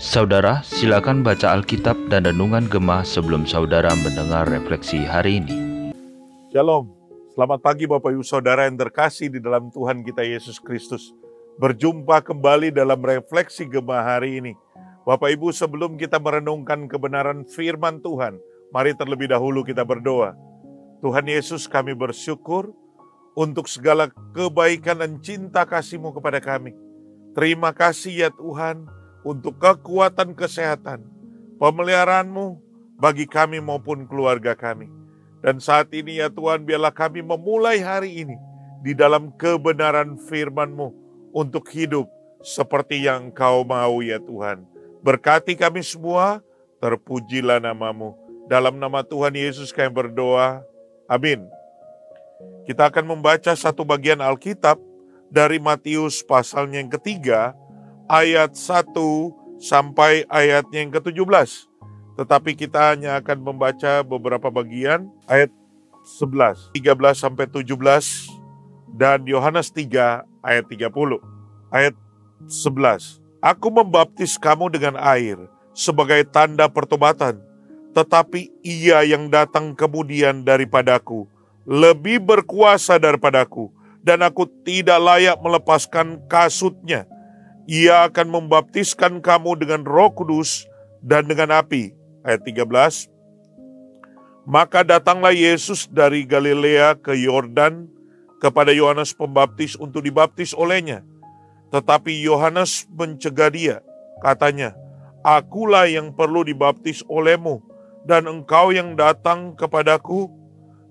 Saudara, silakan baca Alkitab dan Renungan Gemah sebelum saudara mendengar refleksi hari ini. Shalom, selamat pagi Bapak Ibu Saudara yang terkasih di dalam Tuhan kita Yesus Kristus. Berjumpa kembali dalam refleksi Gemah hari ini. Bapak Ibu sebelum kita merenungkan kebenaran firman Tuhan, mari terlebih dahulu kita berdoa. Tuhan Yesus kami bersyukur untuk segala kebaikan dan cinta kasih-Mu kepada kami. Terima kasih ya Tuhan untuk kekuatan kesehatan, pemeliharaanmu bagi kami maupun keluarga kami. Dan saat ini ya Tuhan, biarlah kami memulai hari ini di dalam kebenaran firman-Mu untuk hidup seperti yang Kau mau ya Tuhan. Berkati kami semua, terpujilah namamu. Dalam nama Tuhan Yesus kami berdoa. Amin. Kita akan membaca satu bagian Alkitab dari Matius pasalnya yang ketiga, ayat 1 sampai ayatnya yang ke-17. Tetapi kita hanya akan membaca beberapa bagian ayat 11, 13 sampai 17 dan Yohanes 3 ayat 30. Ayat 11. Aku membaptis kamu dengan air sebagai tanda pertobatan, tetapi ia yang datang kemudian daripadaku lebih berkuasa daripadaku dan aku tidak layak melepaskan kasutnya ia akan membaptiskan kamu dengan roh kudus dan dengan api. Ayat 13. Maka datanglah Yesus dari Galilea ke Yordan kepada Yohanes Pembaptis untuk dibaptis olehnya. Tetapi Yohanes mencegah dia, katanya, Akulah yang perlu dibaptis olehmu, dan engkau yang datang kepadaku.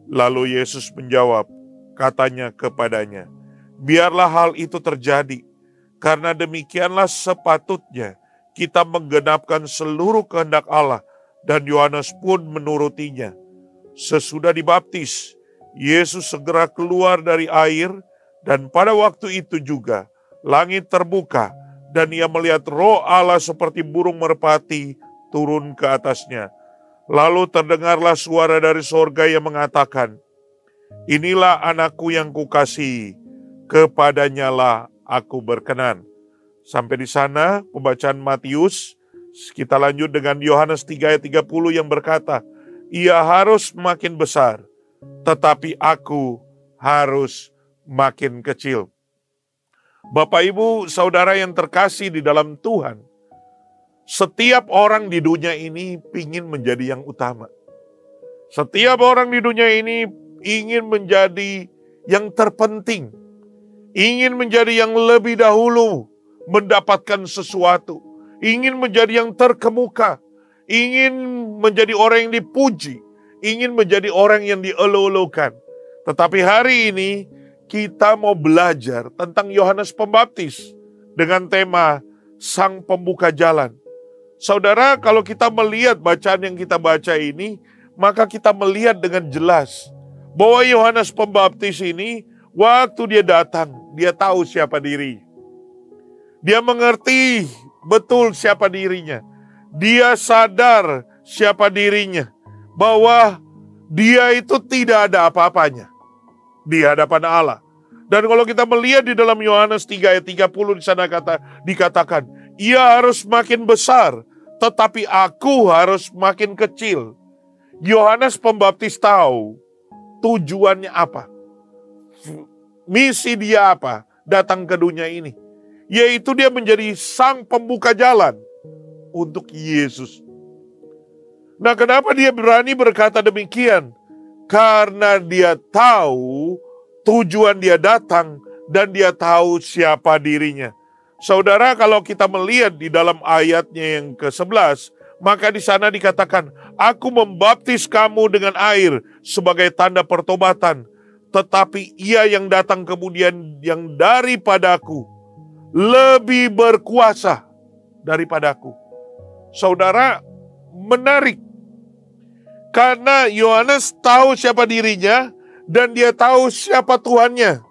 Lalu Yesus menjawab, katanya kepadanya, Biarlah hal itu terjadi, karena demikianlah sepatutnya kita menggenapkan seluruh kehendak Allah dan Yohanes pun menurutinya. Sesudah dibaptis, Yesus segera keluar dari air dan pada waktu itu juga langit terbuka dan ia melihat roh Allah seperti burung merpati turun ke atasnya. Lalu terdengarlah suara dari sorga yang mengatakan, Inilah anakku yang kukasihi, kepadanya lah aku berkenan. Sampai di sana pembacaan Matius, kita lanjut dengan Yohanes 3 ayat 30 yang berkata, Ia harus makin besar, tetapi aku harus makin kecil. Bapak Ibu, saudara yang terkasih di dalam Tuhan, setiap orang di dunia ini ingin menjadi yang utama. Setiap orang di dunia ini ingin menjadi yang terpenting, ingin menjadi yang lebih dahulu mendapatkan sesuatu, ingin menjadi yang terkemuka, ingin menjadi orang yang dipuji, ingin menjadi orang yang dielu-elukan. Tetapi hari ini kita mau belajar tentang Yohanes Pembaptis dengan tema Sang Pembuka Jalan. Saudara, kalau kita melihat bacaan yang kita baca ini, maka kita melihat dengan jelas bahwa Yohanes Pembaptis ini Waktu dia datang, dia tahu siapa diri. Dia mengerti betul siapa dirinya. Dia sadar siapa dirinya. Bahwa dia itu tidak ada apa-apanya di hadapan Allah. Dan kalau kita melihat di dalam Yohanes 3 ayat 30 di sana kata dikatakan, ia harus makin besar, tetapi aku harus makin kecil. Yohanes Pembaptis tahu tujuannya apa misi dia apa? Datang ke dunia ini. Yaitu dia menjadi sang pembuka jalan untuk Yesus. Nah kenapa dia berani berkata demikian? Karena dia tahu tujuan dia datang dan dia tahu siapa dirinya. Saudara, kalau kita melihat di dalam ayatnya yang ke-11, maka di sana dikatakan, "Aku membaptis kamu dengan air sebagai tanda pertobatan, tetapi ia yang datang kemudian yang daripadaku lebih berkuasa daripadaku. Saudara, menarik. Karena Yohanes tahu siapa dirinya dan dia tahu siapa Tuhannya.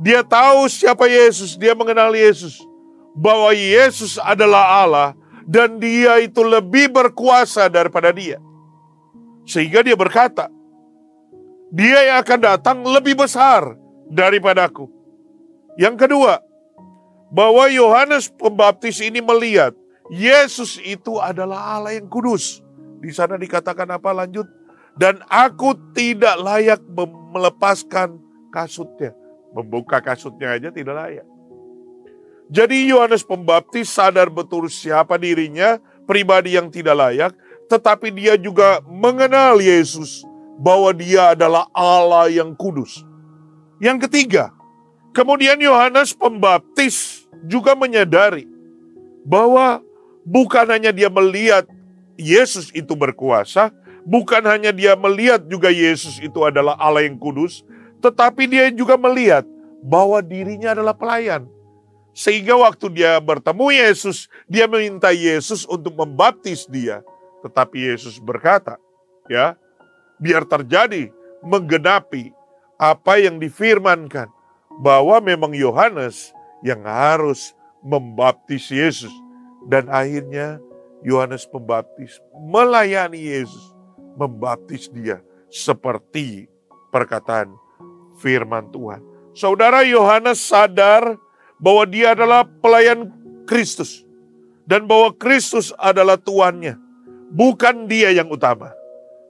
Dia tahu siapa Yesus, dia mengenal Yesus. Bahwa Yesus adalah Allah dan dia itu lebih berkuasa daripada dia. Sehingga dia berkata, dia yang akan datang lebih besar daripadaku. Yang kedua, bahwa Yohanes Pembaptis ini melihat Yesus itu adalah Allah yang kudus. Di sana dikatakan apa lanjut? Dan aku tidak layak melepaskan kasutnya. Membuka kasutnya aja tidak layak. Jadi Yohanes Pembaptis sadar betul siapa dirinya, pribadi yang tidak layak, tetapi dia juga mengenal Yesus bahwa dia adalah Allah yang kudus. Yang ketiga, kemudian Yohanes Pembaptis juga menyadari bahwa bukan hanya dia melihat Yesus itu berkuasa, bukan hanya dia melihat juga Yesus itu adalah Allah yang kudus, tetapi dia juga melihat bahwa dirinya adalah pelayan. Sehingga waktu dia bertemu Yesus, dia meminta Yesus untuk membaptis dia. Tetapi Yesus berkata, ya, biar terjadi menggenapi apa yang difirmankan bahwa memang Yohanes yang harus membaptis Yesus dan akhirnya Yohanes Pembaptis melayani Yesus, membaptis dia seperti perkataan firman Tuhan. Saudara Yohanes sadar bahwa dia adalah pelayan Kristus dan bahwa Kristus adalah tuannya. Bukan dia yang utama,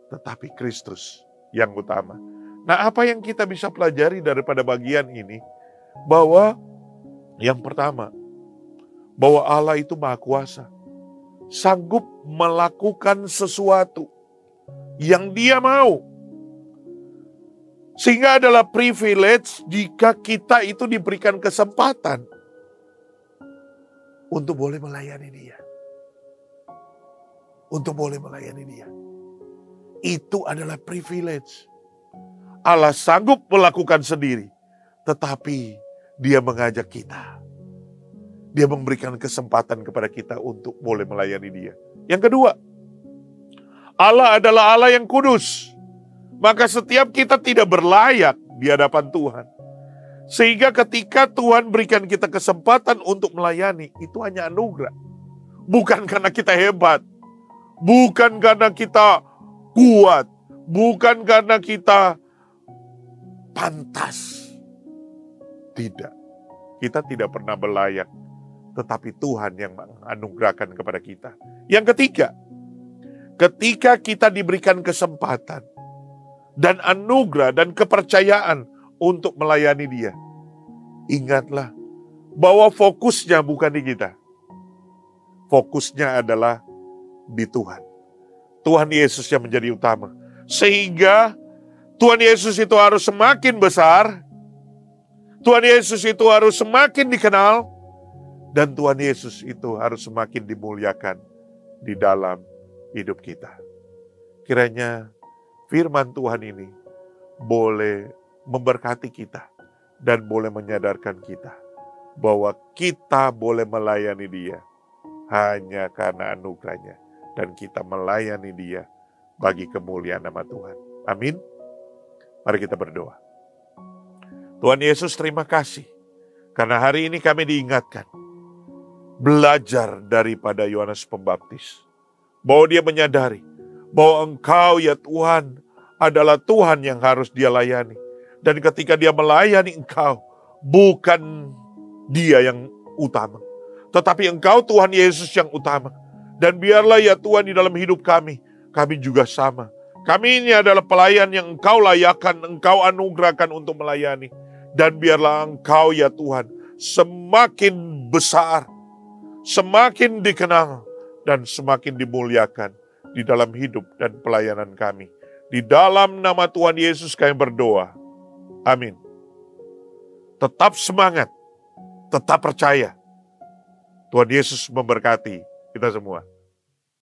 tetapi Kristus yang utama. Nah, apa yang kita bisa pelajari daripada bagian ini? Bahwa yang pertama, bahwa Allah itu Maha Kuasa, sanggup melakukan sesuatu yang Dia mau. Sehingga adalah privilege jika kita itu diberikan kesempatan untuk boleh melayani Dia. Untuk boleh melayani Dia. Itu adalah privilege Allah sanggup melakukan sendiri, tetapi Dia mengajak kita. Dia memberikan kesempatan kepada kita untuk boleh melayani Dia. Yang kedua, Allah adalah Allah yang kudus. Maka setiap kita tidak berlayak di hadapan Tuhan. Sehingga ketika Tuhan berikan kita kesempatan untuk melayani, itu hanya anugerah. Bukan karena kita hebat. Bukan karena kita kuat. Bukan karena kita pantas. Tidak. Kita tidak pernah berlayak. Tetapi Tuhan yang menganugerahkan kepada kita. Yang ketiga, ketika kita diberikan kesempatan dan anugerah dan kepercayaan untuk melayani dia. Ingatlah bahwa fokusnya bukan di kita. Fokusnya adalah di Tuhan. Tuhan Yesus yang menjadi utama. Sehingga Tuhan Yesus itu harus semakin besar, Tuhan Yesus itu harus semakin dikenal, dan Tuhan Yesus itu harus semakin dimuliakan di dalam hidup kita. Kiranya firman Tuhan ini boleh memberkati kita dan boleh menyadarkan kita bahwa kita boleh melayani Dia hanya karena anugerahnya dan kita melayani Dia bagi kemuliaan nama Tuhan. Amin. Mari kita berdoa. Tuhan Yesus terima kasih. Karena hari ini kami diingatkan. Belajar daripada Yohanes Pembaptis. Bahwa dia menyadari. Bahwa engkau ya Tuhan adalah Tuhan yang harus dia layani. Dan ketika dia melayani engkau. Bukan dia yang utama. Tetapi engkau Tuhan Yesus yang utama. Dan biarlah ya Tuhan di dalam hidup kami. Kami juga sama kami ini adalah pelayan yang engkau layakan, engkau anugerahkan untuk melayani. Dan biarlah engkau ya Tuhan semakin besar, semakin dikenal, dan semakin dimuliakan di dalam hidup dan pelayanan kami. Di dalam nama Tuhan Yesus kami berdoa. Amin. Tetap semangat, tetap percaya. Tuhan Yesus memberkati kita semua.